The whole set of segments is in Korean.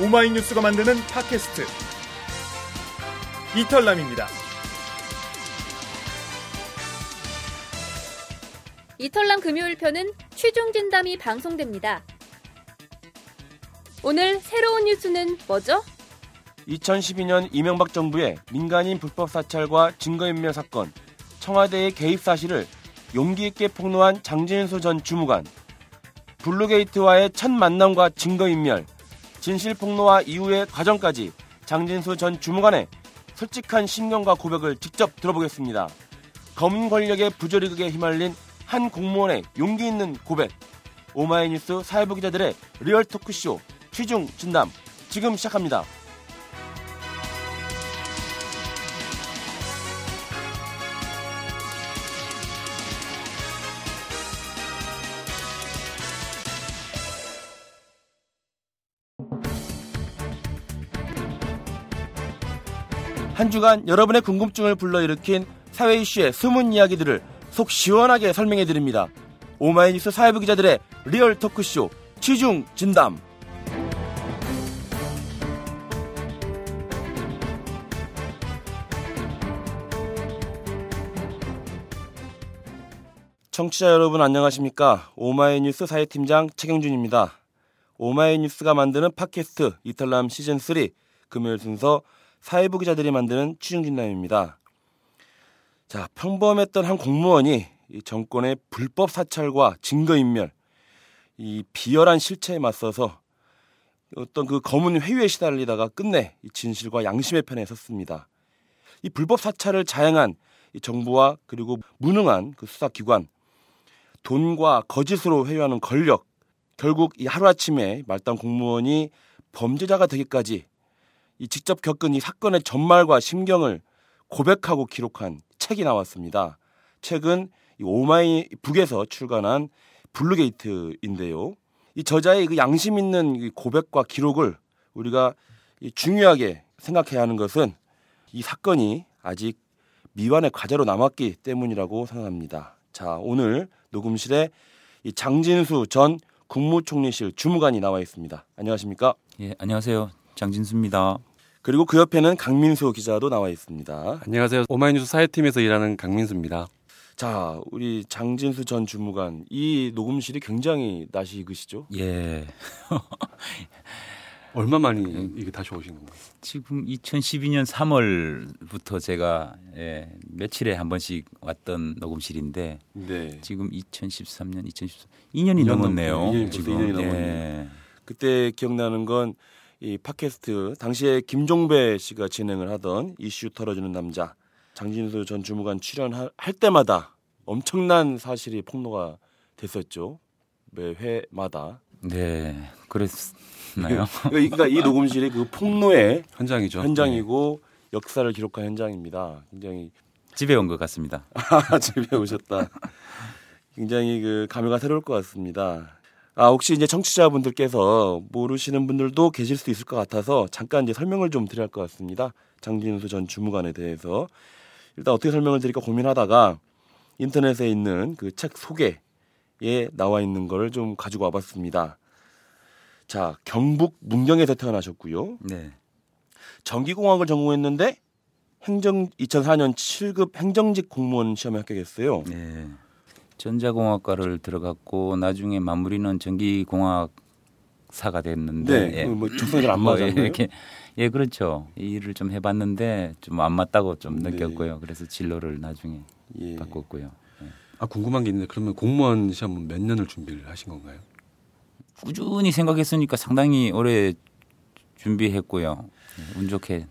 오마이뉴스가 만드는 팟캐스트 이털남입니다. 이털남 금요일 편은 취중 진담이 방송됩니다. 오늘 새로운 뉴스는 뭐죠? 2012년 이명박 정부의 민간인 불법 사찰과 증거인멸 사건, 청와대의 개입 사실을 용기 있게 폭로한 장진수 전 주무관, 블루게이트와의 첫 만남과 증거인멸, 진실 폭로와 이후의 과정까지 장진수 전 주무관의 솔직한 심경과 고백을 직접 들어보겠습니다. 검은 권력의 부조리극에 휘말린 한 공무원의 용기 있는 고백. 오마이뉴스 사회부 기자들의 리얼 토크쇼 취중 진담 지금 시작합니다. 한 주간 여러분의 궁금증을 불러일으킨 사회 이슈의 숨은 이야기들을 속 시원하게 설명해 드립니다. 오마이뉴스 사회부 기자들의 리얼 토크쇼 취중 진담. 청취자 여러분 안녕하십니까? 오마이뉴스 사회팀장 최경준입니다. 오마이뉴스가 만드는 팟캐스트 이털남 시즌 3 금요일 순서 사회부 기자들이 만드는 취중진담입니다. 자, 평범했던 한 공무원이 이 정권의 불법 사찰과 증거인멸, 이 비열한 실체에 맞서서 어떤 그 검은 회유에 시달리다가 끝내 이 진실과 양심의 편에 섰습니다. 이 불법 사찰을 자행한 이 정부와 그리고 무능한 그 수사기관, 돈과 거짓으로 회유하는 권력, 결국 이 하루아침에 말단 공무원이 범죄자가 되기까지 이 직접 겪은 이 사건의 전말과 심경을 고백하고 기록한 책이 나왔습니다. 책은 오마이 북에서 출간한 블루게이트인데요. 이 저자의 그 양심 있는 고백과 기록을 우리가 중요하게 생각해야 하는 것은 이 사건이 아직 미완의 과제로 남았기 때문이라고 생각합니다. 자, 오늘 녹음실에 이 장진수 전 국무총리실 주무관이 나와 있습니다. 안녕하십니까? 예, 안녕하세요. 장진수입니다. 그리고 그 옆에는 강민수 기자도 나와 있습니다. 안녕하세요. 오마이뉴스 사회팀에서 일하는 강민수입니다. 자, 우리 장진수 전 주무관 이 녹음실이 굉장히 낯이 익으시죠? 예. 얼마 만이 이게 다시 오신 건가요? 지금 2012년 3월부터 제가 예, 며칠에 한 번씩 왔던 녹음실인데 네. 지금 2013년, 2014 2년이 넘었네요. 2년이 지금 2년이 넘었네요. 그때 기억나는 건 이 팟캐스트 당시에 김종배 씨가 진행을 하던 이슈 털어주는 남자 장진수 전 주무관 출연할 때마다 엄청난 사실이 폭로가 됐었죠. 매 회마다. 네, 그랬나요? 그러니까 이 녹음실이 그 폭로의 현장이죠. 현장이고 역사를 기록한 현장입니다. 굉장히 집에 온 것 같습니다. 아, 집에 오셨다. 굉장히 그 감회가 새로울 것 같습니다. 아, 혹시 이제 청취자분들께서 모르시는 분들도 계실 수 있을 것 같아서 잠깐 이제 설명을 좀 드려야 할 것 같습니다. 장진수 전 주무관에 대해서 일단 어떻게 설명을 드릴까 고민하다가 인터넷에 있는 그 책 소개에 나와 있는 거를 좀 가지고 와봤습니다. 자, 경북 문경에서 태어나셨고요. 네. 전기공학을 전공했는데 행정 2004년 7급 행정직 공무원 시험에 합격했어요. 네. 전자공학과를 들어갔고 나중에 마무리는 전기공학사가 됐는데 네, 뭐 적성이 잘안 뭐 맞았나요? 이렇게 예 그렇죠 이 일을 좀 해봤는데 좀 안 맞다고 좀 네. 느꼈고요 그래서 진로를 나중에 예. 바꿨고요 아 궁금한 게 있는데 그러면 공무원 시험은 몇 년을 준비를 하신 건가요? 꾸준히 생각했으니까 상당히 오래 준비했고요 네, 운 좋게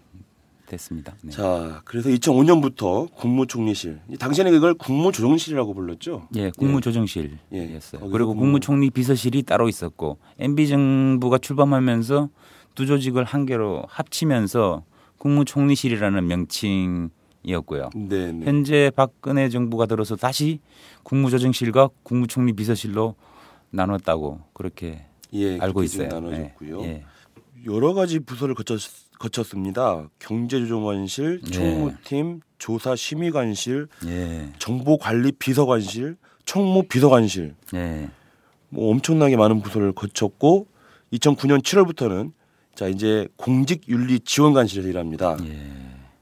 됐습니다 네. 자, 그래서 2005년부터 국무총리실. 당시에는 이걸 국무조정실이라고 불렀죠. 예, 국무조정실이었어요. 예, 거기서 그리고 국무- 국무총리 비서실이 따로 있었고 MB 정부가 출범하면서 두 조직을 한 개로 합치면서 국무총리실이라는 명칭이었고요. 네, 네. 현재 박근혜 정부가 들어서 다시 국무조정실과 국무총리 비서실로 나눴다고 그렇게 예, 알고 있어요. 나눠졌고요. 예, 예. 여러 가지 부서를 거쳤, 거쳤습니다. 경제조정관실, 예. 총무팀, 조사심의관실, 예, 정보관리비서관실, 총무비서관실. 예, 뭐 엄청나게 많은 부서를 거쳤고 2009년 7월부터는 자 이제 공직윤리지원관실에서 일합니다. 예.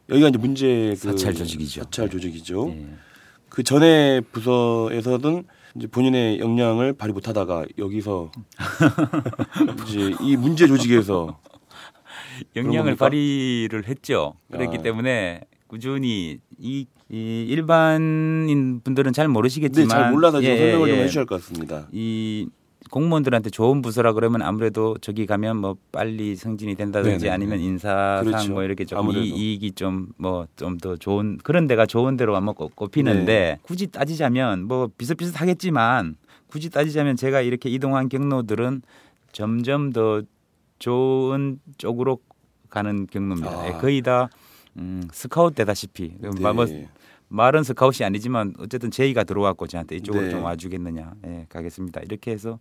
여기가 이제 문제 그 사찰 조직이죠. 사찰 조직이죠. 예. 그 전에 부서에서는 이제 본인의 역량을 발휘 못하다가 여기서 이제 이 문제 조직에서 겁니까? 발휘를 했죠. 그렇기 아. 때문에 꾸준히 이, 이 일반인 분들은 잘 네, 모르시겠지만 잘 몰라서 좀 예, 설명을 좀 예. 해주셔야 할것 같습니다. 이 공무원들한테 좋은 부서라 그러면 아무래도 저기 가면 뭐 빨리 승진이 된다든지 네네. 아니면 인사상 그렇죠. 뭐 이렇게 좀 아무래도. 이, 이익이 좀 뭐 좀 더 좋은 그런 데가 좋은 데로 아마 꼽- 꼽히는데 네. 굳이 따지자면 뭐 비슷비슷하겠지만 굳이 따지자면 제가 이렇게 이동한 경로들은 점점 더 좋은 쪽으로 가는 경로입니다. 아. 예, 거의 다 음, 스카웃 되다시피 네. 뭐, 말은 스카웃이 아니지만 어쨌든 제의가 들어왔고 저한테 이쪽으로 네. 좀 와주겠느냐 예, 가겠습니다 이렇게 해서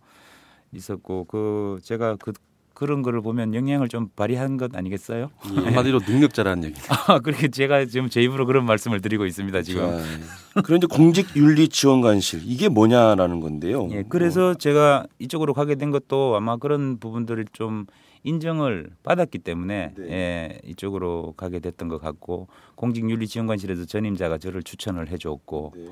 있었고 그 제가 그 그런 거를 보면 영향을 좀 발휘한 것 아니겠어요? 예. 한마디로 능력자라는 얘기. 아 그렇게 제가 지금 제 입으로 그런 말씀을 드리고 있습니다 지금. 자, 그런데 공직윤리지원관실 이게 뭐냐라는 건데요. 예, 그래서 제가 이쪽으로 가게 된 것도 아마 그런 부분들을 좀 인정을 받았기 때문에 네. 예, 이쪽으로 가게 됐던 것 같고 공직윤리지원관실에서 전임자가 저를 추천을 해줬고 네.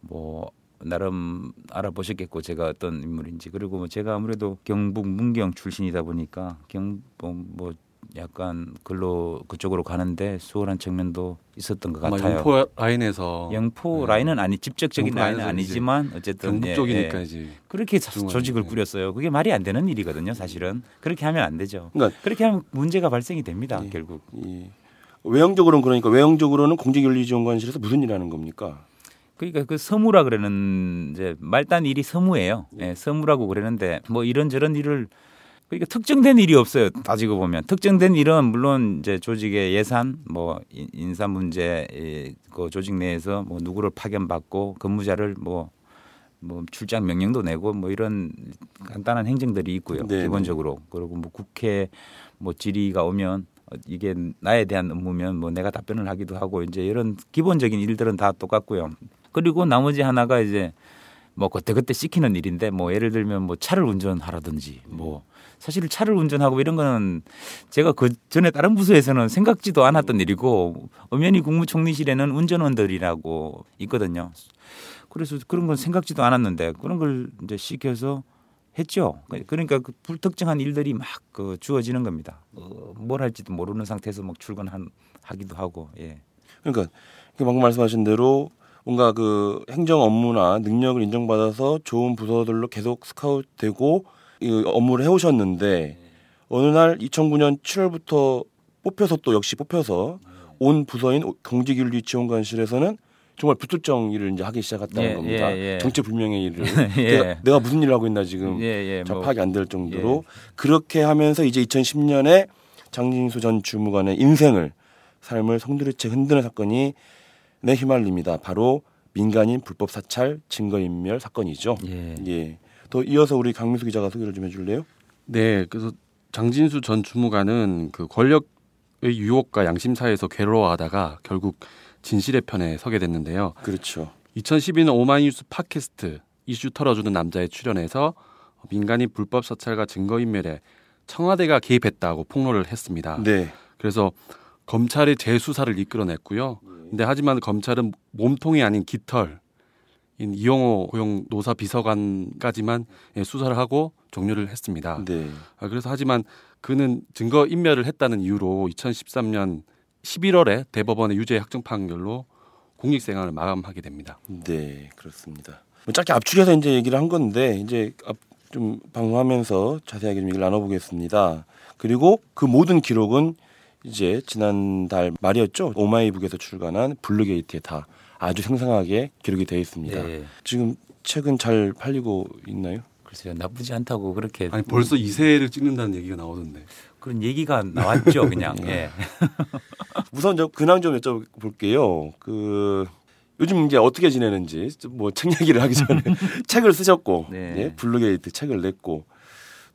뭐 나름 알아보셨겠고 제가 어떤 인물인지 그리고 뭐 제가 아무래도 경북 문경 출신이다 보니까 경뭐 뭐 약간 글로 그쪽으로 가는데 수월한 측면도 있었던 것 같아요. 영포 라인에서 영포 네. 라인은 아니 직접적인 라인은 아니지만 어쨌든 경북 예, 쪽이니까 예. 이제 그렇게 조직을 네. 꾸렸어요. 그게 말이 안 되는 일이거든요, 사실은. 그렇게 하면 안 되죠. 그러니까 그렇게 하면 문제가 발생이 됩니다, 예. 결국. 이 외형적으로는 그러니까 외형적으로는 공직윤리지원관실에서 무슨 일하는 겁니까? 그러니까 그 서무라 그러는 이제 말단 일이 서무예요. 예, 서무라고 그러는데 뭐 이런 저런 일을 그러니까 특정된 일이 없어요. 따지고 보면 특정된 일은 물론 이제 조직의 예산, 뭐 인- 인사 문제, 이, 그 조직 내에서 뭐 누구를 파견받고 근무자를 뭐뭐 출장 명령도 내고 뭐 이런 간단한 행정들이 있고요. 네, 기본적으로 그리고 뭐 국회 뭐 질의가 오면 어, 이게 나에 대한 업무면 뭐 내가 답변을 하기도 하고 이제 이런 기본적인 일들은 다 똑같고요. 그리고 나머지 하나가 이제 뭐 그때 그때 시키는 일인데 뭐 예를 들면 뭐 차를 운전하라든지 뭐 사실 차를 운전하고 이런 거는 제가 그 전에 다른 부서에서는 생각지도 않았던 일이고 엄연히 국무총리실에는 운전원들이라고 있거든요. 그래서 그런 건 생각지도 않았는데 그런 걸 이제 시켜서 했죠. 그러니까 그 불특정한 일들이 막 그 주어지는 겁니다. 어, 뭘 할지도 모르는 상태에서 막 출근한 하기도 하고 예. 그러니까 방금 말씀하신 대로 뭔가 그 행정 업무나 능력을 인정받아서 좋은 부서들로 계속 스카웃되고 이 업무를 해오셨는데 어느 날 2009년 7월부터 뽑혀서 또 역시 뽑혀서 온 부서인 공직윤리 지원관실에서는 정말 불특정 일을 이제 하기 시작했다는 예, 겁니다. 예, 예. 정체불명의 일을 예. 내가, 내가 무슨 일을 하고 있나 지금 예, 예, 잘 뭐, 파악이 안 될 정도로 그렇게 하면서 이제 2010년에 장진수 전 주무관의 인생을 삶을 송두리째 흔드는 사건이 내 휘말립니다. 바로 민간인 불법 사찰 증거인멸 사건이죠. 예. 예. 더 이어서 우리 강민수 기자가 소개를 좀 해줄래요? 네, 그래서 장진수 전 주무관은 그 권력의 유혹과 양심사에서 괴로워하다가 결국 진실의 편에 서게 됐는데요. 그렇죠. 2012년 오마이뉴스 팟캐스트 이슈 털어주는 남자에 출연해서 민간인 불법 사찰과 증거인멸에 청와대가 개입했다고 폭로를 했습니다. 네. 그래서 검찰이 재수사를 이끌어냈고요. 근데 하지만 검찰은 몸통이 아닌 깃털 인 이용호 고용 노사 비서관까지만 예, 수사를 하고 종료를 했습니다. 네. 아, 그래서 하지만 그는 증거 인멸을 했다는 이유로 2013년 11월에 대법원의 유죄 확정 판결로 공익 생활을 마감하게 됩니다. 네, 그렇습니다. 뭐 짧게 압축해서 이제 얘기를 한 건데 이제 앞- 좀 방송하면서 자세하게 좀 얘기를 나눠보겠습니다. 그리고 그 모든 기록은 이제 지난달 말이었죠. 오마이북에서 출간한 블루게이트에 다 아주 생생하게 기록이 되어 있습니다. 예. 지금 책은 잘 팔리고 있나요? 글쎄요 나쁘지 않다고 그렇게 아니 벌써 2쇄를 찍는다는 얘기가 나오던데. 그런 얘기가 나왔죠 그냥 예. 우선 저 근황 좀 여쭤볼게요. 그 요즘 이제 어떻게 지내는지 뭐 책 얘기를 하기 전에 책을 쓰셨고 네. 예, 블루게이트 책을 냈고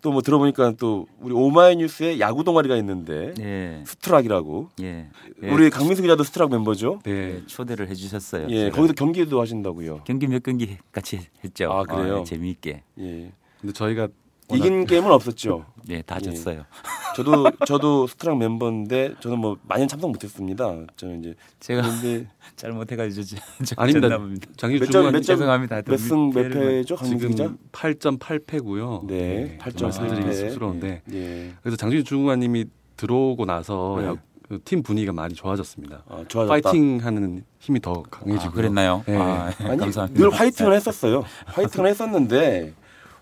또 뭐 들어보니까 또 우리 오마이뉴스에 야구 동아리가 있는데 예. 스트락이라고 예. 예. 우리 강민수 기자도 스트락 멤버죠? 네. 예, 초대를 해주셨어요. 예, 제가. 거기서 경기도 하신다고요. 경기 몇 경기 같이 했죠. 아, 그래요? 어, 재미있게. 예, 근데 저희가 이긴 게임은 없었죠. 예, 다 예. 졌어요. 저도 저도 스트랑 멤버인데 저는 뭐 많이 참석 못했습니다. 저는 이제 제가 근데 잘못해가지고 아닙니다. 장기주 몇 점, 죄송합니다. 몇승몇 패죠? 지금 8.8패고요. 네, 8.8 말씀드리기 패. 쑥스러운데 예, 그래서 장진주 중관님이 들어오고 나서 네. 야- 그팀 분위기가 많이 좋아졌습니다. 아, 좋아졌다. 파이팅하는 힘이 더 강해지고 아, 그랬나요? 네. 아, 아니 감사합니다. 늘 화이팅을 했었어요. 화이팅을 했었는데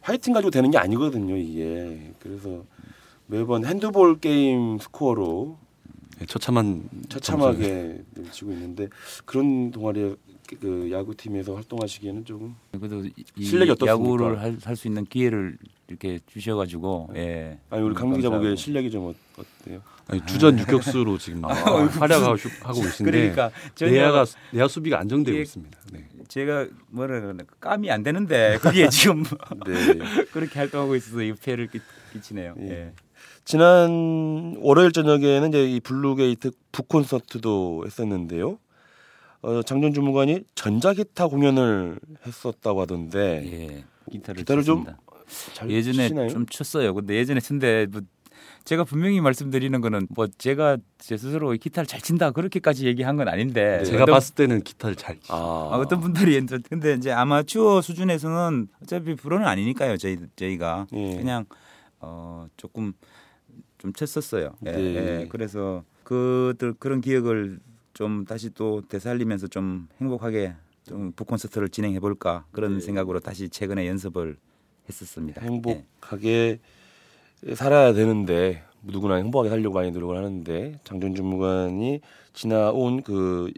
화이팅 가지고 되는 게 아니거든요, 이게. 그래서 매번 핸드볼 게임 스코어로 네, 처참한 처참하게 늘 지고 있는데 그런 동아리 그 야구팀에서 활동하시기에는 조금 그래도 이- 이 실력이 어떻습니까? 야구를 할 수 있는 기회를 이렇게 주셔가지고 예. 아니 우리 강민 기자 보기에. 실력이 좀 어, 어때요? 아니, 주전 유격수로 지금 활약하고 하고 계신데 그러니까 내야가 내야 수비가 안정되고 있습니다. 네. 제가 뭐라 그러나 감이 안 되는데 그게 지금 네. 그렇게 활동하고 있어서 이 끼, 끼치네요. 예. 예. 지난 월요일 저녁에는 이제 이 블루게이트 북 콘서트도 했었는데요. 어, 장 전 주무관이 전자기타 공연을 했었다고 하던데 예. 기타를, 기타를 좀 예전에 치시나요? 좀 쳤어요. 근데 예전에 쳤는데 뭐 제가 분명히 말씀드리는 거는 뭐 제가 제 스스로 기타를 잘 친다 그렇게까지 얘기한 건 아닌데 네. 제가 어떤- 봤을 때는 기타를 잘 치. 아, 아, 어떤 분들이 근데 이제 아마추어 수준에서는 어차피 프로는 아니니까요. 저희 저희가 예. 그냥 어 조금 좀 쳤었어요. 예, 네. 예. 그래서 그들 그런 기억을 좀 다시 또 되살리면서 좀 행복하게 좀 북콘서트를 진행해 볼까 그런 네. 생각으로 다시 최근에 연습을 했었습니다. 예. 행복하게 살아야 되는데 누구나 행복하게 살려고 많이 노력을 하는데 장전 주무관이 지나온 그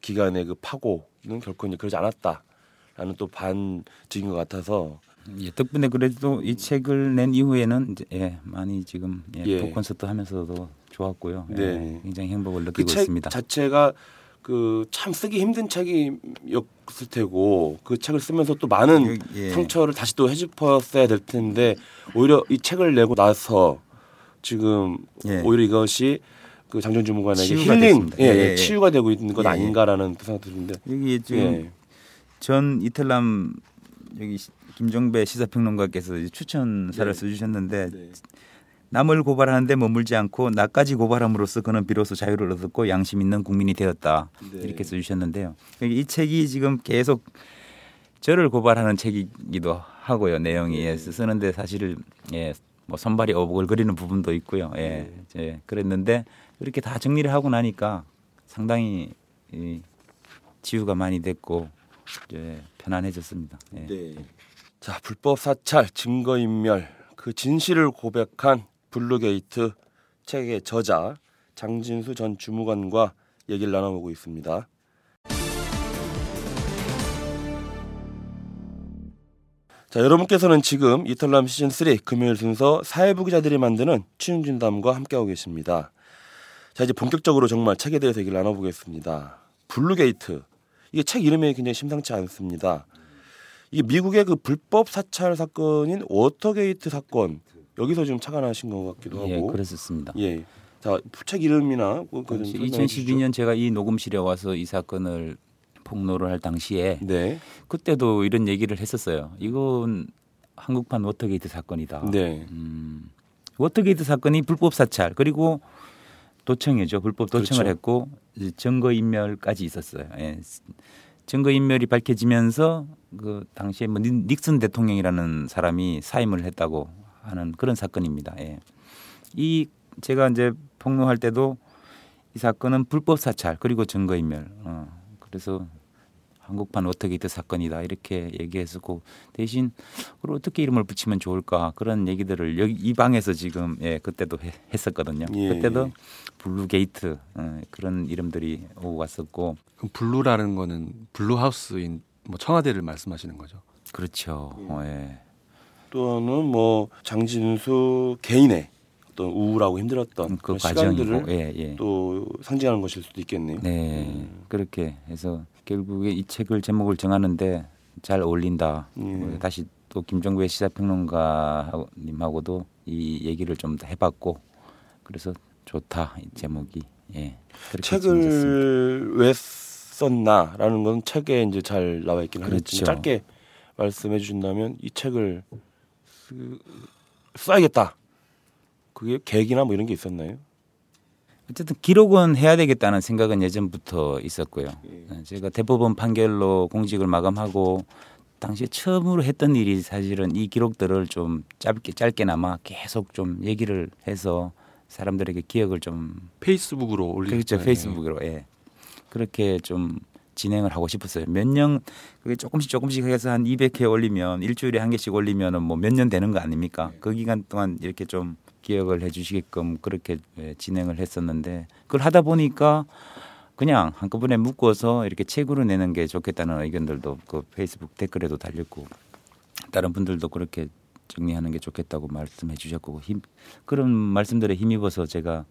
기간의 그 파고는 결코 이제 그러지 않았다라는 또 반증인 것 같아서 예, 덕분에 그래도 이 책을 낸 이후에는 이제 예, 많이 지금 예, 예. 북콘서트 하면서도 좋았고요. 예, 네. 굉장히 행복을 그 느끼고 책 있습니다. 자체가 그 참 쓰기 힘든 책이었을 테고 그 책을 쓰면서 또 많은 예. 상처를 다시 또 해짚었어야 될 텐데 오히려 이 책을 내고 나서 지금 예. 오히려 이것이 그 장전 주무관에게 힐링, 됐습니다. 예, 예, 예, 예. 치유가 되고 있는 것 예, 아닌가라는 생각이 드는데, 여기 지금 예, 전 이탈남 여기 시- 김종배 시사평론가께서 추천사를 네. 써주셨는데 네. 남을 고발하는데 머물지 않고 나까지 고발함으로써 그는 비로소 자유를 얻었고 양심 있는 국민이 되었다 네. 이렇게 써주셨는데요. 이 책이 지금 계속 저를 고발하는 책이기도 하고요. 내용이 예, 쓰는데 사실 예, 뭐 손발이 오글거리는 부분도 있고요. 예, 예, 그랬는데 이렇게 다 정리를 하고 나니까 상당히 이, 치유가 많이 됐고 이제 편안해졌습니다. 예. 네. 자 불법 사찰 증거 인멸 그 진실을 고백한 블루게이트 책의 저자 장진수 전 주무관과 얘기를 나눠보고 있습니다. 자 여러분께서는 지금 이털남 시즌 3 금요일 순서 사회부 기자들이 만드는 취중진담과 함께하고 계십니다. 자 이제 본격적으로 정말 책에 대해서 얘기를 나눠보겠습니다. 블루게이트 이게 책 이름이 굉장히 심상치 않습니다. 이게 미국의 그 불법 사찰 사건인 워터게이트 사건 여기서 지금 착안하신 것 같기도 예, 하고 그랬었습니다. 예. 자, 책 이름이나 좀 주시죠. 2012년 제가 이 녹음실에 와서 이 사건을 폭로를 할 당시에 네. 그때도 이런 얘기를 했었어요. 이건 한국판 워터게이트 사건이다. 네. 음, 워터게이트 사건이 불법 사찰 그리고 도청이죠. 불법 도청을 그렇죠. 했고 증거 인멸까지 있었어요. 예. 증거 인멸이 밝혀지면서 그 당시에 뭐 닉- 닉슨 대통령이라는 사람이 사임을 했다고 하는 그런 사건입니다. 예. 이 제가 이제 폭로할 때도 이 사건은 불법 사찰 그리고 증거 인멸. 어, 그래서 한국판 워터게이트 사건이다 이렇게 얘기했었고 대신 그걸 어떻게 이름을 붙이면 좋을까 그런 얘기들을 여기 이 방에서 지금 예 그때도 해- 했었거든요. 예, 그때도 예. 블루게이트 어, 그런 이름들이 오고 갔었고 그럼 Blue라는 거는 Blue House인 뭐 청와대를 말씀하시는 거죠. 그렇죠. 어, 예. 또는 뭐 장진수 개인의 어떤 우울하고 힘들었던 그 그런 과정이고 시간들을 예 예. 또 상징하는 것일 수도 있겠네요. 네 음. 그렇게 해서 결국에 이 책을 제목을 정하는데 잘 어울린다. 예. 어, 다시 또 김정구의 시사평론가님하고도 이 얘기를 좀더 해봤고 그래서 좋다 이 제목이 예. 책을 왜 썼나라는 건 책에 이제 잘 나와 있긴 하겠지만 그렇죠. 짧게 말씀해 주신다면 이 책을 쓰, 써야겠다. 그게 계획이나 뭐 이런 게 있었나요? 어쨌든 기록은 해야 되겠다는 생각은 예전부터 있었고요. 어, 제가 대법원 판결로 공직을 마감하고 당시에 처음으로 했던 일이 사실은 이 기록들을 좀 짧게 짧게나마 계속 좀 얘기를 해서 사람들에게 기억을 좀 페이스북으로 올리 그렇죠 페이스북으로 예 그렇게 좀 진행을 하고 싶었어요. 몇 년 그게 조금씩 조금씩 해서 한 200회 올리면 일주일에 한 개씩 올리면은 뭐 몇 년 되는 거 아닙니까? 그 기간 동안 이렇게 좀 기억을 해주시게끔 그렇게 예, 진행을 했었는데 그걸 하다 보니까 그냥 한꺼번에 묶어서 이렇게 책으로 내는 게 좋겠다는 의견들도 그 페이스북 댓글에도 달렸고 다른 분들도 그렇게 정리하는 게 좋겠다고 말씀해 주셨고 힘 그런 말씀들에 힘입어서 제가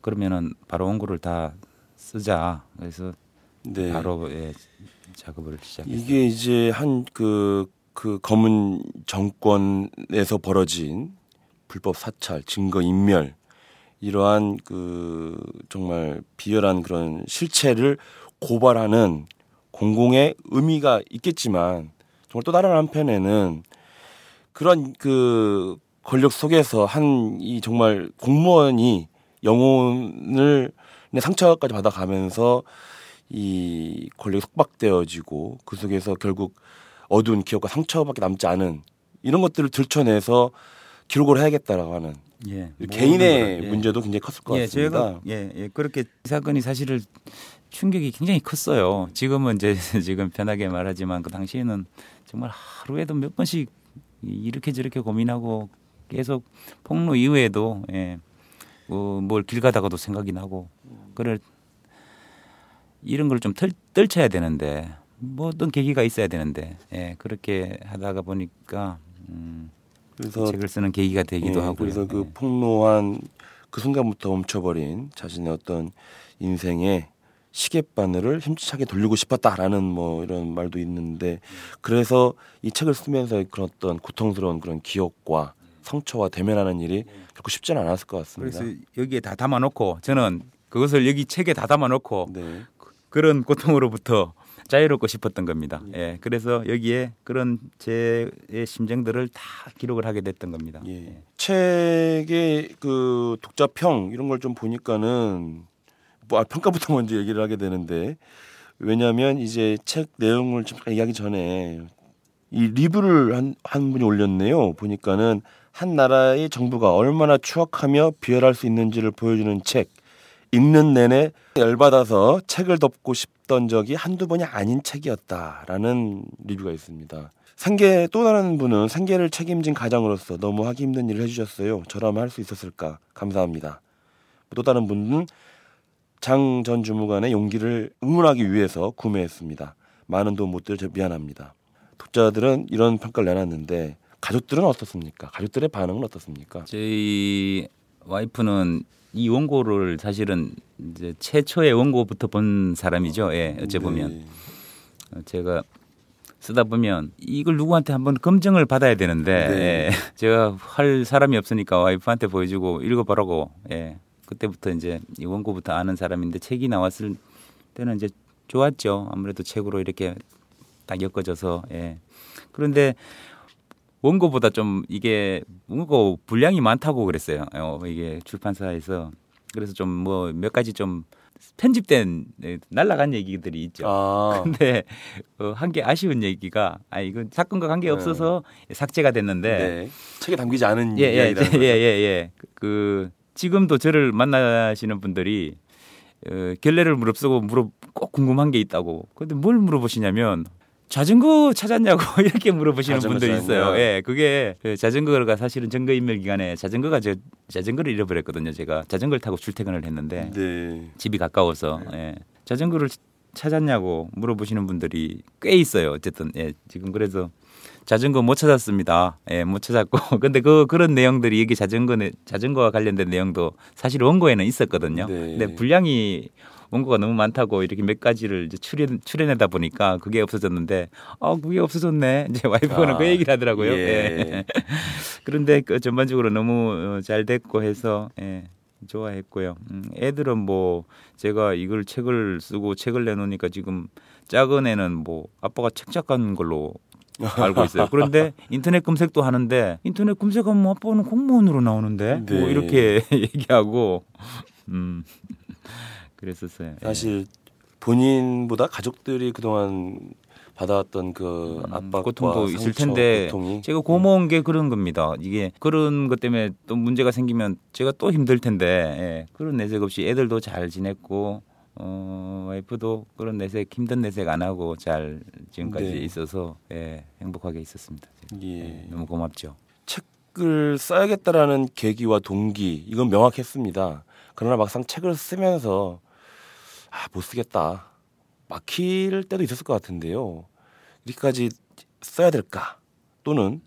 그러면은 바로 원고를 다 쓰자 그래서 네. 바로 예, 작업을 시작했어요. 이게 이제 한그그 검은 정권에서 벌어진 불법 사찰, 증거 인멸 이러한 그 정말 비열한 그런 실체를 고발하는 공공의 의미가 있겠지만 정말 또 다른 한편에는 그런 그 권력 속에서 한 이 정말 공무원이 영혼을 상처까지 받아가면서 이 권력이 속박되어지고 그 속에서 결국 어두운 기억과 상처밖에 남지 않은 이런 것들을 들춰내서 기록을 해야겠다라고 하는 예, 개인의 예. 문제도 굉장히 컸을 것 예, 같습니다. 예, 예, 그렇게 이 사건이 사실을 충격이 굉장히 컸어요. 지금은 이제 지금 편하게 말하지만 그 당시에는 정말 하루에도 몇 번씩 이렇게 저렇게 고민하고 계속 폭로 이후에도 예, 어, 뭘길 가다가도 생각이 나고 그럴 이런 걸 좀 떨쳐야 되는데 뭐 어떤 계기가 있어야 되는데 예, 그렇게 하다가 보니까 음, 그래서 책을 쓰는 계기가 되기도 예, 하고요. 그래서 그 예. 폭로한 그 순간부터 멈춰버린 자신의 어떤 인생의 시계바늘을 힘차게 돌리고 싶었다라는 뭐 이런 말도 있는데 그래서 이 책을 쓰면서 그런 어떤 고통스러운 그런 기억과 상처와 대면하는 일이 결코 쉽지는 않았을 것 같습니다. 그래서 여기에 다 담아놓고 저는 그것을 여기 책에 다 담아놓고 네. 그런 고통으로부터 자유롭고 싶었던 겁니다. 예, 그래서 여기에 그런 제 심정들을 다 기록을 하게 됐던 겁니다. 예. 책의 그 독자평 이런 걸 좀 보니까는 뭐 아, 평가부터 먼저 얘기를 하게 되는데 왜냐하면 이제 책 내용을 좀 얘기하기 전에 이 리뷰를 한, 한 분이 올렸네요. 보니까는 한 나라의 정부가 얼마나 추악하며 비열할 수 있는지를 보여주는 책. 읽는 내내 열받아서 책을 덮고 싶던 적이 한두 번이 아닌 책이었다라는 리뷰가 있습니다. 생계 또 다른 분은 생계를 책임진 가장으로서 너무 하기 힘든 일을 해주셨어요. 저라면 할 수 있었을까? 감사합니다. 또 다른 분은 장 전 주무관의 용기를 응원하기 위해서 구매했습니다. 많은 도움 못 드려 미안합니다. 독자들은 이런 평가를 내놨는데 가족들은 어떻습니까? 가족들의 반응은 어떻습니까? 저희 와이프는 이 원고를 사실은 이제 최초의 원고부터 본 사람이죠. 예, 어째 보면 네. 어, 제가 쓰다 보면 이걸 누구한테 한번 검증을 받아야 되는데 네. 예, 제가 할 사람이 없으니까 와이프한테 보여주고 읽어보라고 예, 그때부터 이제 이 원고부터 아는 사람인데 책이 나왔을 때는 이제 좋았죠. 아무래도 책으로 이렇게 딱 엮어져서 예. 그런데 원고보다 좀 이게 원고 분량이 많다고 그랬어요. 어, 이게 출판사에서 그래서 좀 뭐 몇 가지 좀 편집된 네, 날라간 얘기들이 있죠. 아, 근데 어, 한 게 아쉬운 얘기가 아 이건 사건과 관계 없어서 삭제가 됐는데 네. 책에 담기지 않은 예, 예, 예, 예, 거죠. 예. 그 지금도 저를 만나시는 분들이 어, 결례를 무릅쓰고 물어 꼭 궁금한 게 있다고. 근데 뭘 물어보시냐면 자전거 찾았냐고 이렇게 물어보시는 자전거 분들이 있어요. 예, 그게 그 자전거가 사실은 증거인멸 기간에 자전거가 저 자전거를 잃어버렸거든요. 제가 자전거를 타고 출퇴근을 했는데 네. 집이 가까워서 예. 자전거를 찾았냐고 물어보시는 분들이 꽤 있어요. 어쨌든 예. 지금 그래서 자전거 못 찾았습니다. 예, 못 찾았고 근데 그 그런 내용들이 여기 자전거 자전거와 관련된 내용도 사실 원고에는 있었거든요. 네. 근데 분량이 원고가 너무 많다고 이렇게 몇 가지를 이제 출연 출연하다 보니까 그게 없어졌는데 아 그게 없어졌네 이제 와이프는 아, 그 얘기를 하더라고요. 예. 예. 그런데 그 전반적으로 너무 어, 잘 됐고 해서 예. 좋아했고요. 음, 애들은 뭐 제가 이걸 책을 쓰고 책을 내놓으니까 지금 작은 애는 뭐 아빠가 책 작가인 걸로 알고 있어요. 그런데 인터넷 검색도 하는데 인터넷 검색하면 뭐 아빠는 공무원으로 나오는데 네. 뭐 이렇게 얘기하고 음 그랬었어요. 예. 사실 본인보다 가족들이 그동안 받아왔던 그 음, 압박과 고통도 있을 텐데 고통이 제가 고마운 게 그런 겁니다. 이게 그런 것 때문에 또 문제가 생기면 제가 또 힘들 텐데 예, 그런 내색 없이 애들도 잘 지냈고 어, 와이프도 그런 내색 힘든 내색 안 하고 잘 지금까지 네. 있어서 예, 행복하게 있었습니다. 예. 예, 너무 고맙죠. 책을 써야겠다라는 계기와 동기 이건 명확했습니다. 그러나 막상 책을 쓰면서 아 못 쓰겠다 막힐 때도 있었을 것 같은데요. 이렇게까지 써야 될까 또는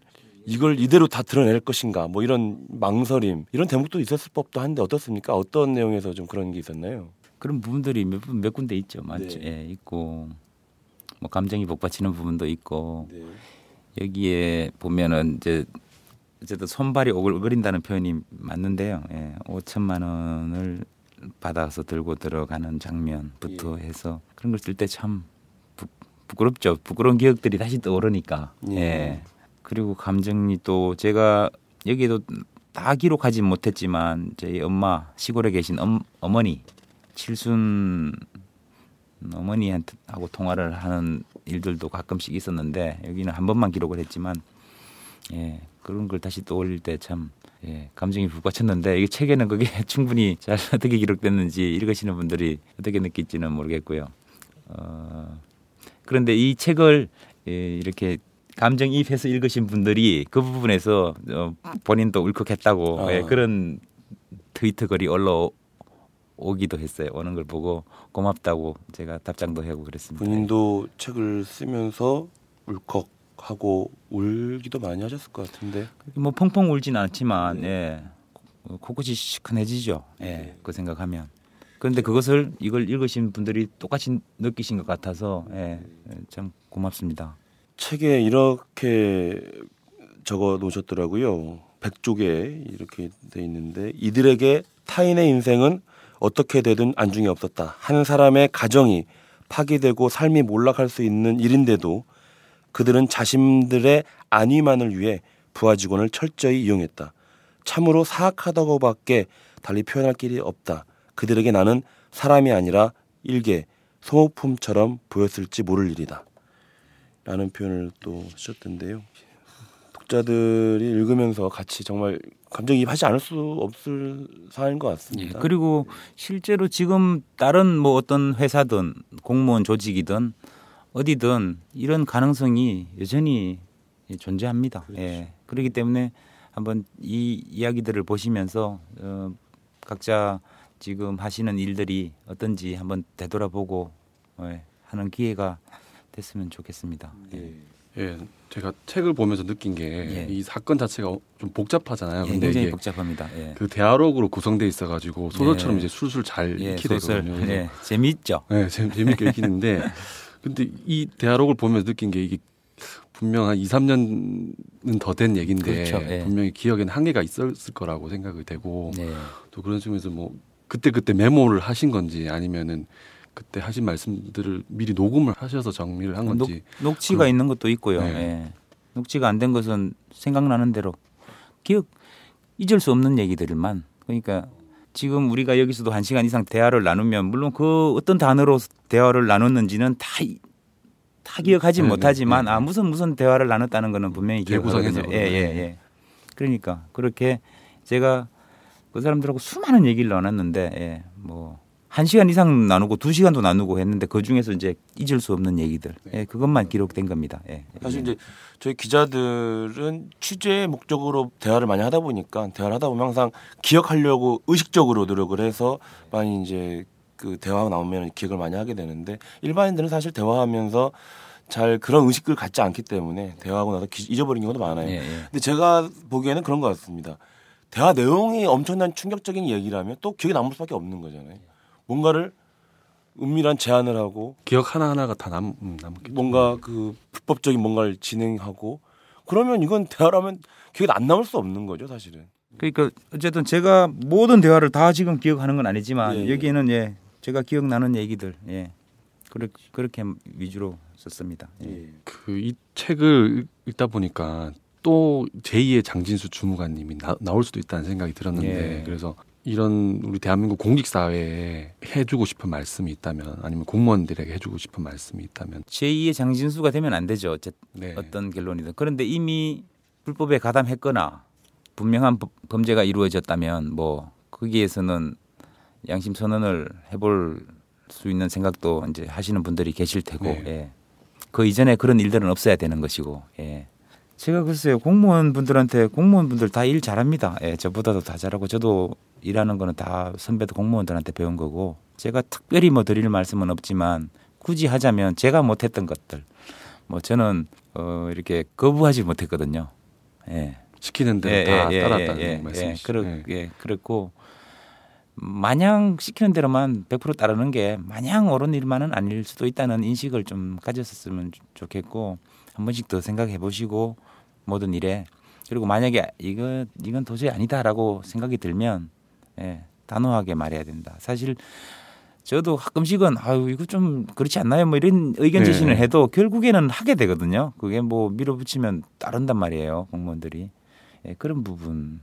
이걸 이대로 다 드러낼 것인가 뭐 이런 망설임 이런 대목도 있었을 법도 한데 어떻습니까? 어떤 내용에서 좀 그런 게 있었나요? 그런 부분들이 몇, 분- 몇 군데 있죠. 많죠. 네. 예, 있고 뭐 감정이 복받치는 부분도 있고 네. 여기에 보면은 이제 어쨌든 손발이 오글거린다는 표현이 맞는데요. 예, 5천만 원을 받아서 들고 들어가는 장면부터 예. 해서 그런 걸 쓸 때 참 부끄럽죠. 부끄러운 기억들이 다시 떠오르니까. 예. 예. 그리고 감정이 또 제가 여기에도 다 기록하지 못했지만 저희 엄마 시골에 계신 엄, 어머니 칠순 어머니한테 하고 통화를 하는 일들도 가끔씩 있었는데 여기는 한 번만 기록을 했지만 예 그런 걸 다시 떠올릴 때 참 예, 감정이 북받쳤는데 이게 책에는 그게 충분히 잘 어떻게 기록됐는지 읽으시는 분들이 어떻게 느낄지는 모르겠고요. 어, 그런데 이 책을 예, 이렇게 감정이입해서 읽으신 분들이 그 부분에서 어, 본인도 울컥했다고 아. 예, 그런 트위터 글이 올라오기도 했어요. 오는 걸 보고 고맙다고 제가 답장도 하고 그랬습니다. 본인도 책을 쓰면서 울컥 하고 울기도 많이 하셨을 것 같은데 뭐 펑펑 울진 않지만 네. 예. 어, 코끝이 시큰해지죠. 예. 네. 그 생각하면. 그런데 그것을 이걸 읽으신 분들이 똑같이 느끼신 것 같아서 예. 참 고맙습니다. 책에 이렇게 적어 놓으셨더라고요. 백쪽에 이렇게 돼 있는데 이들에게 타인의 인생은 어떻게 되든 안중에 없었다. 한 사람의 가정이 파괴되고 삶이 몰락할 수 있는 일인데도 그들은 자신들의 안위만을 위해 부하 직원을 철저히 이용했다. 참으로 사악하다고밖에 달리 표현할 길이 없다. 그들에게 나는 사람이 아니라 일개 소모품처럼 보였을지 모를 일이다. 라는 표현을 또 쓰셨던데요. 독자들이 읽으면서 같이 정말 감정이입하지 않을 수 없을 사안인 것 예. 같습니다. 그리고 실제로 지금 다른 뭐 어떤 회사든 공무원 조직이든 어디든 이런 가능성이 여전히 존재합니다. 예. 그렇기 때문에 한번 이 이야기들을 보시면서 어, 각자 지금 하시는 일들이 어떤지 한번 되돌아보고 예, 하는 기회가 됐으면 좋겠습니다. 예. 예, 제가 책을 보면서 느낀 게이 예. 사건 자체가 좀 복잡하잖아요. 예, 근데 굉장히 복잡합니다. 예. 그 대화록으로 구성돼 있어가지고 소설처럼 예. 이제 술술 잘 예. 그래서 예, 재미있죠. 네, 재- 재밌게 읽히는데 근데 이 대화록을 보면서 느낀 게 이게 분명 한 2, 3년은 더 된 얘기인데 그렇죠, 예. 분명히 기억에는 한계가 있었을 거라고 생각이 되고 네. 또 그런 측면에서 뭐 그때 그때 메모를 하신 건지 아니면은 그때 하신 말씀들을 미리 녹음을 하셔서 정리를 한 건지 녹, 녹취가 그럼- 있는 것도 있고요. 네. 예. 녹취가 안 된 것은 생각나는 대로 기억 잊을 수 없는 얘기들만 그러니까 지금 우리가 여기서도 한 시간 이상 대화를 나누면 물론 그 어떤 단어로 대화를 나눴는지는 다, 이- 다 기억하지 네, 못하지만 네, 네. 아 무슨 무슨 대화를 나눴다는 거는 분명히. 기억하거든요. 예, 예, 예. 그러니까 그렇게 제가 그 사람들하고 수많은 얘기를 나눴는데 예, 뭐. 한 시간 이상 나누고 두 시간도 나누고 했는데 그 중에서 이제 잊을 수 없는 얘기들, 예, 그것만 기록된 겁니다. 예. 사실 이제 저희 기자들은 취재 목적으로 대화를 많이 하다 보니까 대화를 하다 보면 항상 기억하려고 의식적으로 노력을 해서 많이 이제 그 대화가 나오면 기억을 많이 하게 되는데 일반인들은 사실 대화하면서 잘 그런 의식을 갖지 않기 때문에 대화하고 나서 기- 잊어버린 경우도 많아요. 예, 예. 근데 제가 보기에는 그런 것 같습니다. 대화 내용이 엄청난 충격적인 얘기라면 또 기억에 남을 수밖에 없는 거잖아요. 뭔가를 은밀한 제안을 하고 기억 하나 하나가 다 남, 음, 남겠죠. 뭔가 그 불법적인 뭔가를 진행하고 그러면 이건 대화라면 기억에 안 남을 수 없는 거죠, 사실은. 그러니까 어쨌든 제가 모든 대화를 다 지금 기억하는 건 아니지만 예, 예. 여기에는 예 제가 기억나는 얘기들 예 그렇게 그렇게 위주로 썼습니다. 예. 그 이 책을 읽다 보니까 또 제2의 장진수 주무관님이 나, 나올 수도 있다는 생각이 들었는데 예. 그래서 이런 우리 대한민국 공직 사회에 해주고 싶은 말씀이 있다면 아니면 공무원들에게 해주고 싶은 말씀이 있다면 제2의 장진수가 되면 안 되죠. 어쨌 네. 어떤 결론이든. 그런데 이미 불법에 가담했거나 분명한 법- 범죄가 이루어졌다면 뭐 거기에서는 양심 선언을 해볼 수 있는 생각도 이제 하시는 분들이 계실 테고, 네. 예. 그 이전에 그런 일들은 없어야 되는 것이고, 예. 제가 글쎄요 공무원 분들한테 공무원 분들 다 일 잘합니다. 예, 저보다도 다 잘하고 저도 일하는 거는 다 선배도 공무원들한테 배운 거고 제가 특별히 뭐 드릴 말씀은 없지만 굳이 하자면 제가 못했던 것들 뭐 저는 어 이렇게 거부하지 못했거든요. 예. 시키는 대로 다 따랐다는 예, 말씀이시죠. 그렇, 네. 예, 그렇고 마냥 시키는 대로만 100% 따르는 게 마냥 옳은 일만은 아닐 수도 있다는 인식을 좀 가졌었으면 좋- 좋겠고 한 번씩 더 생각해 보시고 모든 일에 그리고 만약에 이거 이건 도저히 아니다라고 생각이 들면 예, 단호하게 말해야 된다. 사실 저도 가끔씩은 아유 이거 좀 그렇지 않나요? 뭐 이런 의견 네. 제시를 해도 결국에는 하게 되거든요. 그게 뭐 밀어붙이면 따른단 말이에요. 공무원들이 예, 그런 부분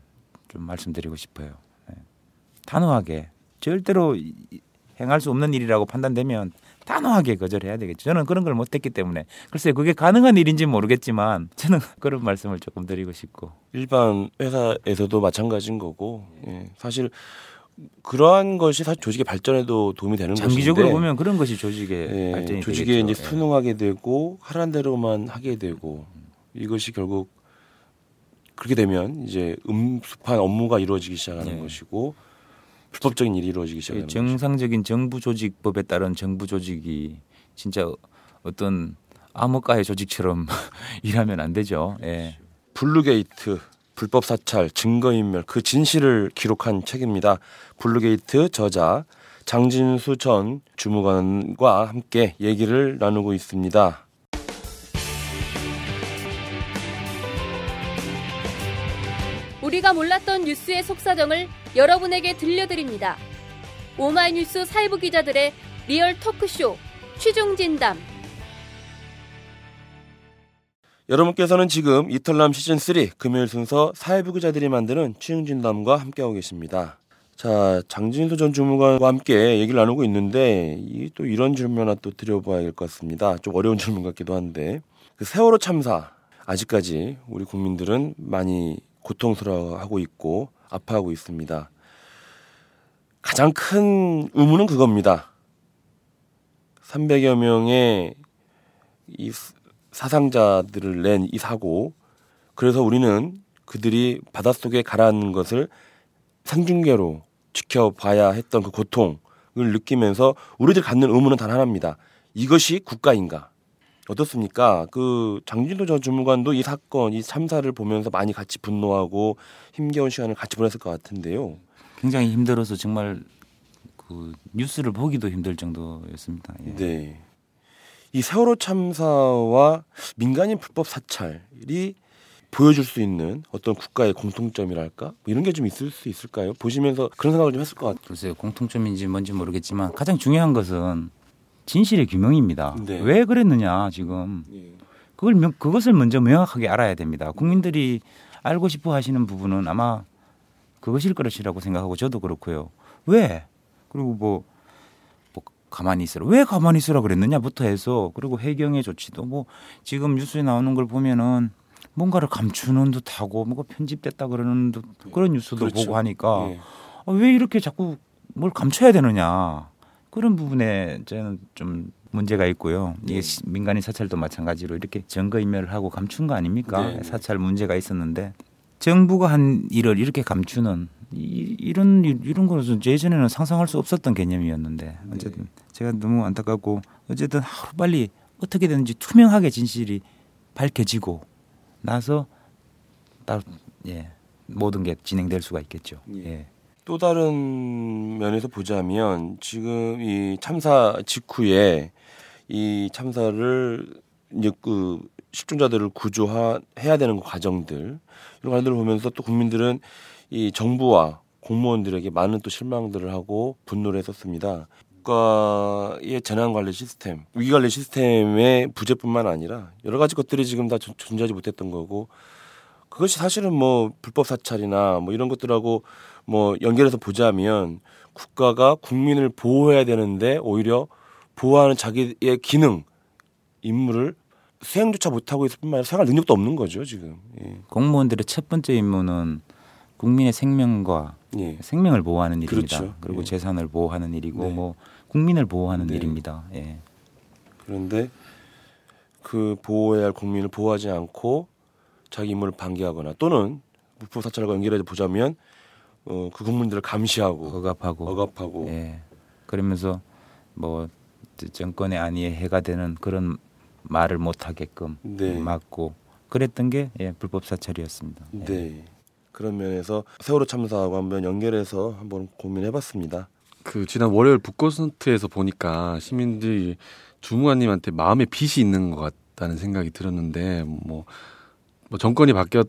좀 말씀드리고 싶어요. 예. 단호하게 절대로 행할 수 없는 일이라고 판단되면 단호하게 거절해야 되겠죠. 저는 그런 걸 못했기 때문에 글쎄 그게 가능한 일인지 모르겠지만 저는 그런 말씀을 조금 드리고 싶고 일반 회사에서도 마찬가지인 거고 예, 사실 그러한 것이 사실 조직의 발전에도 도움이 되는 장기적으로 것인데 보면 그런 것이 조직의 예, 발전이 조직에 되겠죠. 이제 예. 순응하게 되고 하란 대로만 하게 되고 이것이 결국 그렇게 되면 이제 음습한 업무가 이루어지기 시작하는 예. 것이고 불법적인 일이 이루어지기 것이고 정상적인 정부 조직법에 따른 정부 조직이 진짜 어떤 암흑가의 조직처럼 일하면 안 되죠. 예. 블루게이트 불법 사찰 증거인멸 그 진실을 기록한 책입니다. 블루게이트 저자 장진수 전 주무관과 함께 얘기를 나누고 있습니다. 우리가 몰랐던 뉴스의 속사정을 여러분에게 들려드립니다. 오마이뉴스 사회부 기자들의 real 토크쇼 취중진담 여러분께서는 지금 이털남 시즌 3 금요일 순서 사회부 기자들이 만드는 취중진담과 함께하고 계십니다. 자, 장진수 전 주무관과 함께 얘기를 나누고 있는데 이 또 이런 질문 하나 또 드려봐야 될것 같습니다. 좀 어려운 질문 같기도 한데 그 세월호 참사 아직까지 우리 국민들은 많이 고통스러워하고 있고 아파하고 있습니다. 가장 큰 의문은 그겁니다. 300여 명의 이 사상자들을 낸 이 사고 그래서 우리는 그들이 바닷속에 가라앉는 것을 생중계로 지켜봐야 했던 그 고통을 느끼면서 우리들 갖는 의문은 단 하나입니다. 이것이 국가인가? 어떻습니까? 그 장진도 전 주무관도 이 사건, 이 참사를 보면서 많이 같이 분노하고 힘겨운 시간을 같이 보냈을 것 같은데요. 굉장히 힘들어서 정말 그 뉴스를 보기도 힘들 정도였습니다. 예. 네. 이 세월호 참사와 민간인 불법 사찰이 보여줄 수 있는 어떤 국가의 공통점이랄까 뭐 이런 게 좀 있을 수 있을까요? 보시면서 그런 생각을 좀 했을 것 같아요. 글쎄요 공통점인지 뭔지 모르겠지만 가장 중요한 것은 진실의 규명입니다. 네. 왜 그랬느냐 지금 그걸 명- 그것을 먼저 명확하게 알아야 됩니다. 국민들이 알고 싶어 하시는 부분은 아마 그것일 것이라고 생각하고 저도 그렇고요. 왜? 그리고 뭐, 뭐 가만히 있으라. 왜 가만히 있으라 그랬느냐부터 해서 그리고 해경의 조치도 뭐 지금 뉴스에 나오는 걸 보면은 뭔가를 감추는 듯하고 뭐가 편집됐다 그러는 듯 그런 뉴스도 그렇죠. 보고 하니까 예. 아, 왜 이렇게 자꾸 뭘 감춰야 되느냐 그런 부분에 저는 좀 문제가 있고요. 이게 시- 민간인 사찰도 마찬가지로 이렇게 증거 인멸을 하고 감춘 거 아닙니까? 네, 네. 사찰 문제가 있었는데 정부가 한 일을 이렇게 감추는 이, 이런 일- 이런 거는 예전에는 상상할 수 없었던 개념이었는데 어쨌든 제가 너무 안타깝고 어쨌든 하루 빨리 어떻게든지 투명하게 진실이 밝혀지고 나서 딱 예, 모든 게 진행될 수가 있겠죠. 예. 또 다른 면에서 보자면 지금 이 참사 직후에 이 참사를 이제 그 실종자들을 구조해야 되는 그 과정들 이런 과정들을 보면서 또 국민들은 이 정부와 공무원들에게 많은 또 실망들을 하고 분노를 했었습니다. 국가의 재난 관리 시스템, 위기 관리 시스템의 부재뿐만 아니라 여러 가지 것들이 지금 다 존- 존재하지 못했던 거고 그것이 사실은 뭐 불법 사찰이나 뭐 이런 것들하고 뭐 연결해서 보자면 국가가 국민을 보호해야 되는데 오히려 보호하는 자기의 기능, 임무를 수행조차 못하고 있을 뿐만 아니라 생활 능력도 없는 거죠 지금. 예. 공무원들의 첫 번째 임무는 국민의 생명과 예. 생명을 보호하는 일입니다. 그렇죠. 그리고 예. 재산을 보호하는 일이고 네. 뭐 국민을 보호하는 네. 일입니다. 예. 그런데 그 보호해야 할 국민을 보호하지 않고 자기 임무를 방기하거나 또는 불법 사찰과 연결해서 보자면 어, 그 국민들을 감시하고 억압하고 억압하고 예. 그러면서 뭐 정권의 안위에 해가 되는 그런 말을 못 하게끔 네. 막고 그랬던 게 예, 불법 사찰이었습니다. 예. 네. 그런 면에서 세월호 참사하고 한번 연결해서 한번 고민해봤습니다. 그 지난 월요일 북콘서트에서 보니까 시민들이 주무관님한테 마음의 빚이 있는 것 같다는 생각이 들었는데 뭐, 뭐 정권이 바뀌었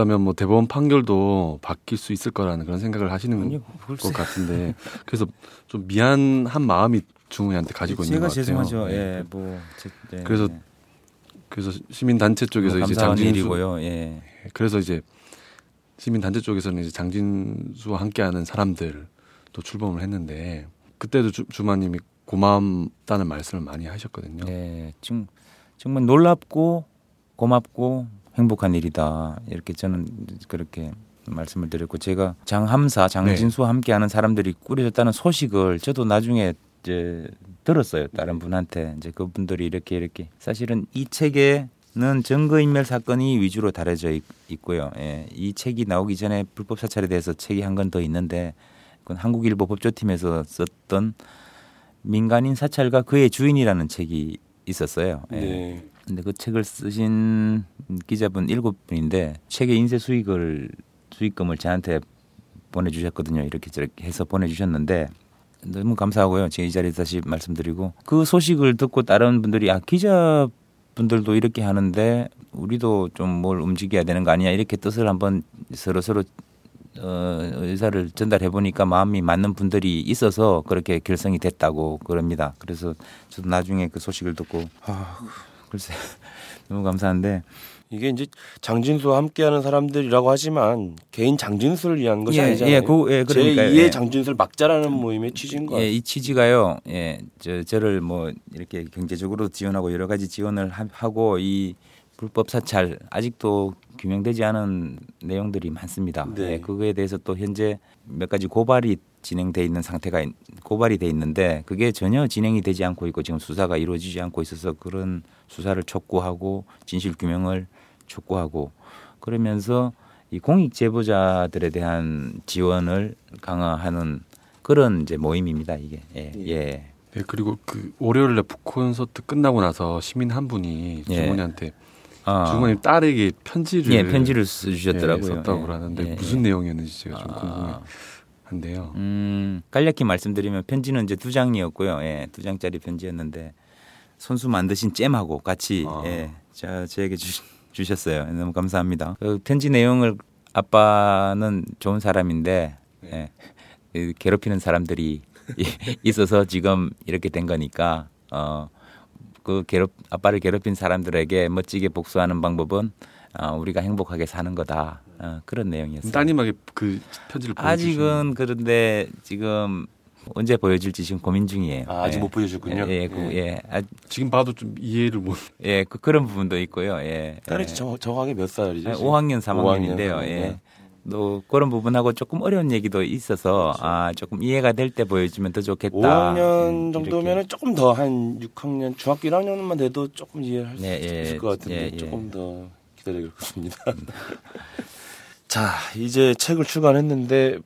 다면 뭐 대법원 판결도 바뀔 수 있을 거라는 그런 생각을 하시는 아니, 것 같은데 그래서 좀 미안한 마음이 주무관한테 가지고 있는 제가 것 같아요. 죄송하죠. 네. 예, 뭐 제- 예, 그래서 예. 그래서 시민 단체 쪽에서 뭐 이제 감사한 장진수 일이고요. 예. 그래서 이제 시민 단체 쪽에서는 이제 장진수와 함께하는 사람들도 출범을 했는데 그때도 주, 주마님이 고맙다는 말씀을 많이 하셨거든요. 예, 정, 정말 놀랍고 고맙고 행복한 일이다. 이렇게 저는 그렇게 말씀을 드렸고 제가 장함사 장진수와 함께하는 사람들이 꾸려졌다는 소식을 저도 나중에 이제 들었어요. 다른 분한테 이제 그분들이 이렇게 이렇게 사실은 이 책에 는 증거인멸 사건이 위주로 다뤄져 있, 있고요. 예, 이 책이 나오기 전에 불법 사찰에 대해서 책이 한 권 더 있는데 그건 한국일보 법조팀에서 썼던 민간인 사찰과 그의 주인이라는 책이 있었어요. 예. 네. 근데 그 책을 쓰신 기자분 일곱 분인데 책의 인쇄 수익을 수익금을 저한테 보내주셨거든요. 이렇게 저렇게 해서 보내주셨는데 너무 감사하고요. 제가 이 자리에 다시 말씀드리고 그 소식을 듣고 다른 분들이 아 기자 분들도 이렇게 하는데 우리도 좀 뭘 움직여야 되는 거 아니냐 이렇게 뜻을 한번 서로 서로 어, 의사를 전달해 보니까 마음이 맞는 분들이 있어서 그렇게 결성이 됐다고 그럽니다. 그래서 저도 나중에 그 소식을 듣고 아, 글쎄 너무 감사한데 이게 이제 장진수와 함께하는 사람들이라고 하지만 개인 장진수를 위한 것이 예, 아니잖아요. 예, 그, 예, 그러니까요. 제2의 예. 장진수를 막자라는 모임의 취지인 것 예, 같아요. 이 취지가요. 예, 저 저를 뭐 이렇게 경제적으로 지원하고 여러 가지 지원을 하- 하고 이 불법 사찰 아직도 규명되지 않은 내용들이 많습니다. 네. 예, 그거에 대해서 또 현재 몇 가지 고발이 진행돼 있는 상태가 있- 고발이 돼 있는데 그게 전혀 진행이 되지 않고 있고 지금 수사가 이루어지지 않고 있어서 그런 수사를 촉구하고 진실 규명을 촉구하고 그러면서 이 공익 제보자들에 대한 지원을 강화하는 그런 이제 모임입니다 이게 예. 예. 네, 그리고 그 월요일에 북 콘서트 끝나고 나서 시민 한 분이 예. 주머니한테 아, 주머니 딸에게 편지를 예, 편지를 써주셨더라고요. 예, 썼다고 예, 그러는데 예, 무슨 예. 내용이었는지 제가 좀 아, 궁금한데요. 음, 간략히 말씀드리면 편지는 이제 두 장이었고요. 예, 두 장짜리 편지였는데 손수 만드신 잼하고 같이 아. 예, 저 저에게 주, 주셨어요. 너무 감사합니다. 그 편지 내용을 아빠는 좋은 사람인데 예, 그 괴롭히는 사람들이 있어서 지금 이렇게 된 거니까 어. 그 괴롭 아빠를 괴롭힌 사람들에게 멋지게 복수하는 방법은 어, 우리가 행복하게 사는 거다 어, 그런 내용이었어요. 따님에게 그 편지를 아직은 그런데 지금 언제 보여줄지 지금 고민 중이에요. 아, 아직 예. 못 보여줬군요. 예, 예, 그, 예, 아, 지금 봐도 좀 이해를 못. 예, 그, 그런 부분도 있고요. 예. 딸이 예. 정, 정확하게 몇 살이죠? 아, 지금? 5학년, 3학년인데요. 5학년, 예. 또 그런 부분하고 조금 어려운 얘기도 있어서 아 조금 이해가 될 때 보여주면 더 좋겠다. 5학년 음, 정도면은 조금 더 한 6학년, 중학교 1학년만 돼도 조금 이해할 수 네, 예, 있을 것 같은데 예, 예. 조금 더 기다려야겠습니다. 자, 이제 책을 출간했는데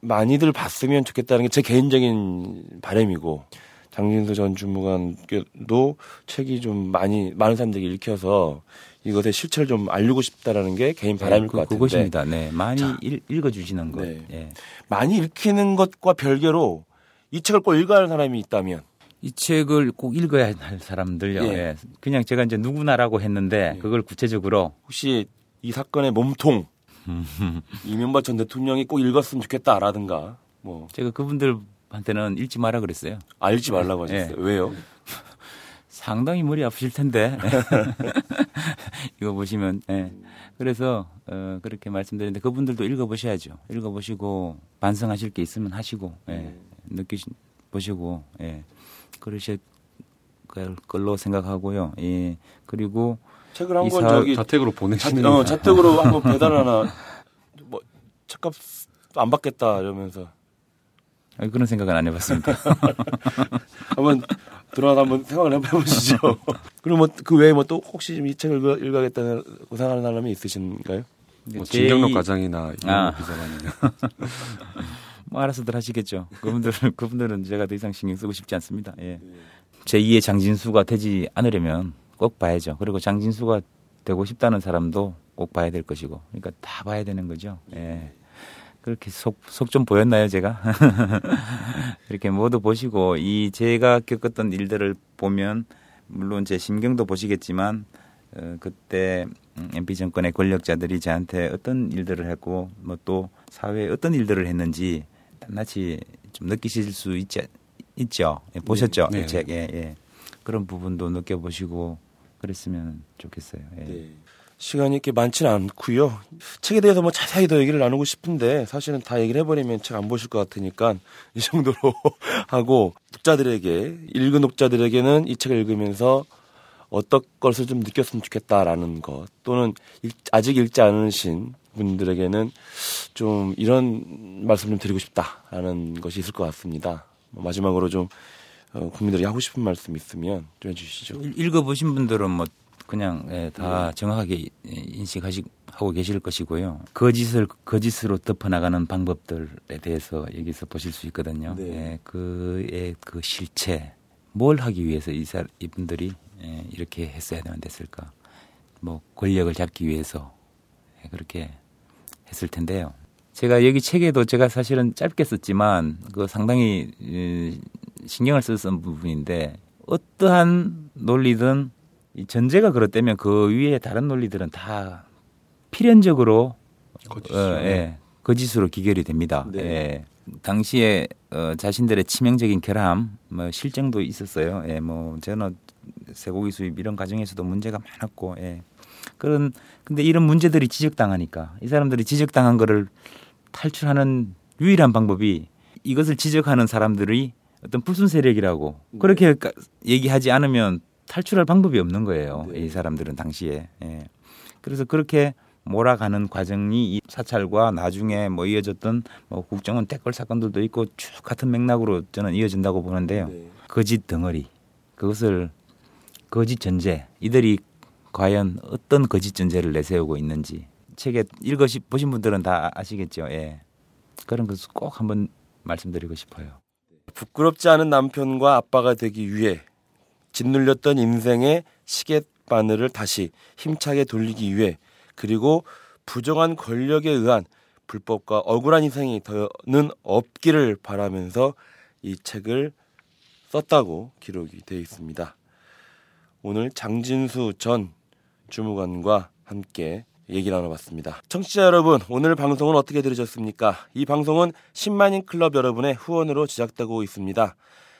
많이들 봤으면 좋겠다는 게 제 개인적인 바람이고 장진수 전 주무관께도 책이 좀 많이 많은 사람들이 읽혀서 이것의 실체를 좀 알리고 싶다라는 게 개인 바람일 그, 것 같은데 그것입니다. 네, 많이 자. 읽, 읽어주시는 것. 네. 예. 많이 읽히는 것과 별개로 이 책을 꼭 읽어야 할 사람이 있다면 이 책을 꼭 읽어야 할 사람들요. 예. 예. 그냥 제가 이제 누구나라고 했는데 예. 그걸 구체적으로 혹시 이 사건의 몸통 이명박 전 대통령이 꼭 읽었으면 좋겠다라든가 뭐 제가 그분들 한테는 읽지 마라 그랬어요. 알지 말라고 하셨어요. 예. 왜요? 상당히 머리 아프실 텐데 이거 보시면 예. 그래서 어, 그렇게 말씀드렸는데 그분들도 읽어보셔야죠. 읽어보시고 반성하실 게 있으면 하시고 예. 느끼시 보시고 예. 그러실 걸- 걸로 생각하고요. 예. 그리고 책을 한권 이사- 저기 자택으로 자, 보내시는 어, 자택으로 한번 배달 하나 뭐 책값 안 받겠다 이러면서 아, 그런 생각은 안 해봤습니다. 한번 들어가서 한번 생각을 해보시죠. 그리고 뭐그 외에 뭐 또 혹시 좀이 책을 읽어, 읽어야겠다는 생각하는 사람이 있으신가요? 뭐제 진경록 이- 과장이나 아. 이용호 비서관이나 뭐 알아서들 하시겠죠. 그분들 그분들은 제가 더 이상 신경 쓰고 싶지 않습니다. 예. 제2의 장진수가 되지 않으려면 꼭 봐야죠. 그리고 장진수가 되고 싶다는 사람도 꼭 봐야 될 것이고, 그러니까 다 봐야 되는 거죠. 예. 그렇게 속 속 좀 보였나요, 제가? 이렇게 모두 보시고 이 제가 겪었던 일들을 보면 물론 제 심경도 보시겠지만 어, 그때 음, MB 정권의 권력자들이 저한테 어떤 일들을 했고 뭐 또 사회에 어떤 일들을 했는지 낱낱이 좀 느끼실 수 있지 있죠. 예, 보셨죠? 네. 이 책에 예. 그런 부분도 느껴보시고 그랬으면 좋겠어요. 예. 네. 시간이 이렇게 많지는 않고요. 책에 대해서 뭐 자세히 더 얘기를 나누고 싶은데 사실은 다 얘기를 해버리면 책 안 보실 것 같으니까 이 정도로 하고 독자들에게 읽은 독자들에게는 이 책을 읽으면서 어떤 것을 좀 느꼈으면 좋겠다라는 것 또는 읽- 아직 읽지 않으신 분들에게는 좀 이런 말씀 좀 드리고 싶다라는 것이 있을 것 같습니다. 뭐 마지막으로 좀 어, 국민들이 하고 싶은 말씀 있으면 좀 해주시죠. 읽- 읽어보신 분들은 뭐 그냥 예, 다 정확하게 인식하시 하고 계실 것이고요. 거짓을 거짓으로 덮어나가는 방법들에 대해서 여기서 보실 수 있거든요. 네. 예, 그의 그 실체 뭘 하기 위해서 이 사, 이분들이 예, 이렇게 했어야만 됐을까? 뭐 권력을 잡기 위해서 예, 그렇게 했을 텐데요. 제가 여기 책에도 제가 사실은 짧게 썼지만 그 상당히 에, 신경을 썼던 부분인데 어떠한 논리든 이 전제가 그렇다면 그 위에 다른 논리들은 다 필연적으로 거짓이죠. 어, 예, 거짓으로 기결이 됩니다. 네. 예. 당시에 어, 자신들의 치명적인 결함, 뭐 실정도 있었어요. 예, 뭐 저는 쇠고기 수입 이런 과정에서도 문제가 많았고, 예. 그런 근데 이런 문제들이 지적당하니까 이 사람들이 지적당한 거를 탈출하는 유일한 방법이 이것을 지적하는 사람들이 어떤 불순 세력이라고 그렇게 까- 얘기하지 않으면 탈출할 방법이 없는 거예요. 네. 이 사람들은 당시에. 예. 그래서 그렇게 몰아가는 과정이 이 사찰과 나중에 뭐 이어졌던 뭐 국정원 댓글 사건들도 있고 쭉 같은 맥락으로 저는 이어진다고 보는데요. 네. 거짓 덩어리 그것을 거짓 전제 이들이 과연 어떤 거짓 전제를 내세우고 있는지 책에 읽으시 보신 분들은 다 아시겠죠. 예. 그런 것을 꼭 한번 말씀드리고 싶어요. 부끄럽지 않은 남편과 아빠가 되기 위해 짓눌렸던 인생의 시계 바늘을 다시 힘차게 돌리기 위해 그리고 부정한 권력에 의한 불법과 억울한 희생이 더는 없기를 바라면서 이 책을 썼다고 기록이 되어 있습니다. 오늘 장진수 전 주무관과 함께 얘기 나눠봤습니다. 청취자 여러분, 오늘 방송은 어떻게 들으셨습니까? 이 방송은 10만인 클럽 여러분의 후원으로 제작되고 있습니다.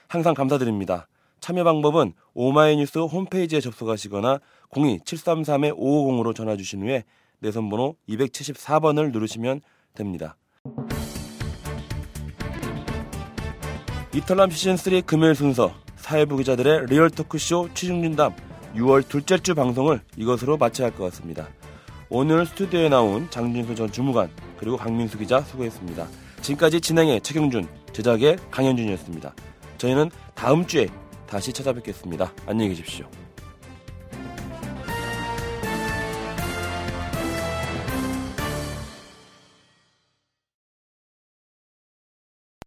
항상 감사드립니다. 참여 방법은 오마이뉴스 홈페이지에 접속하시거나 02-733-550으로 전화 주신 후에 내선 번호 274번을 누르시면 됩니다. 이털남 시즌3 금요일 순서 사회부 기자들의 real 토크쇼 취중진담 6월 둘째 주 방송을 이것으로 마쳐야 할 것 같습니다. 오늘 스튜디오에 나온 장진수 전 주무관 그리고 박민수 기자 수고했습니다. 지금까지 진행의 최경준, 제작의 강현준이었습니다. 저희는 다음 주에 다시 찾아뵙겠습니다. 안녕히 계십시오.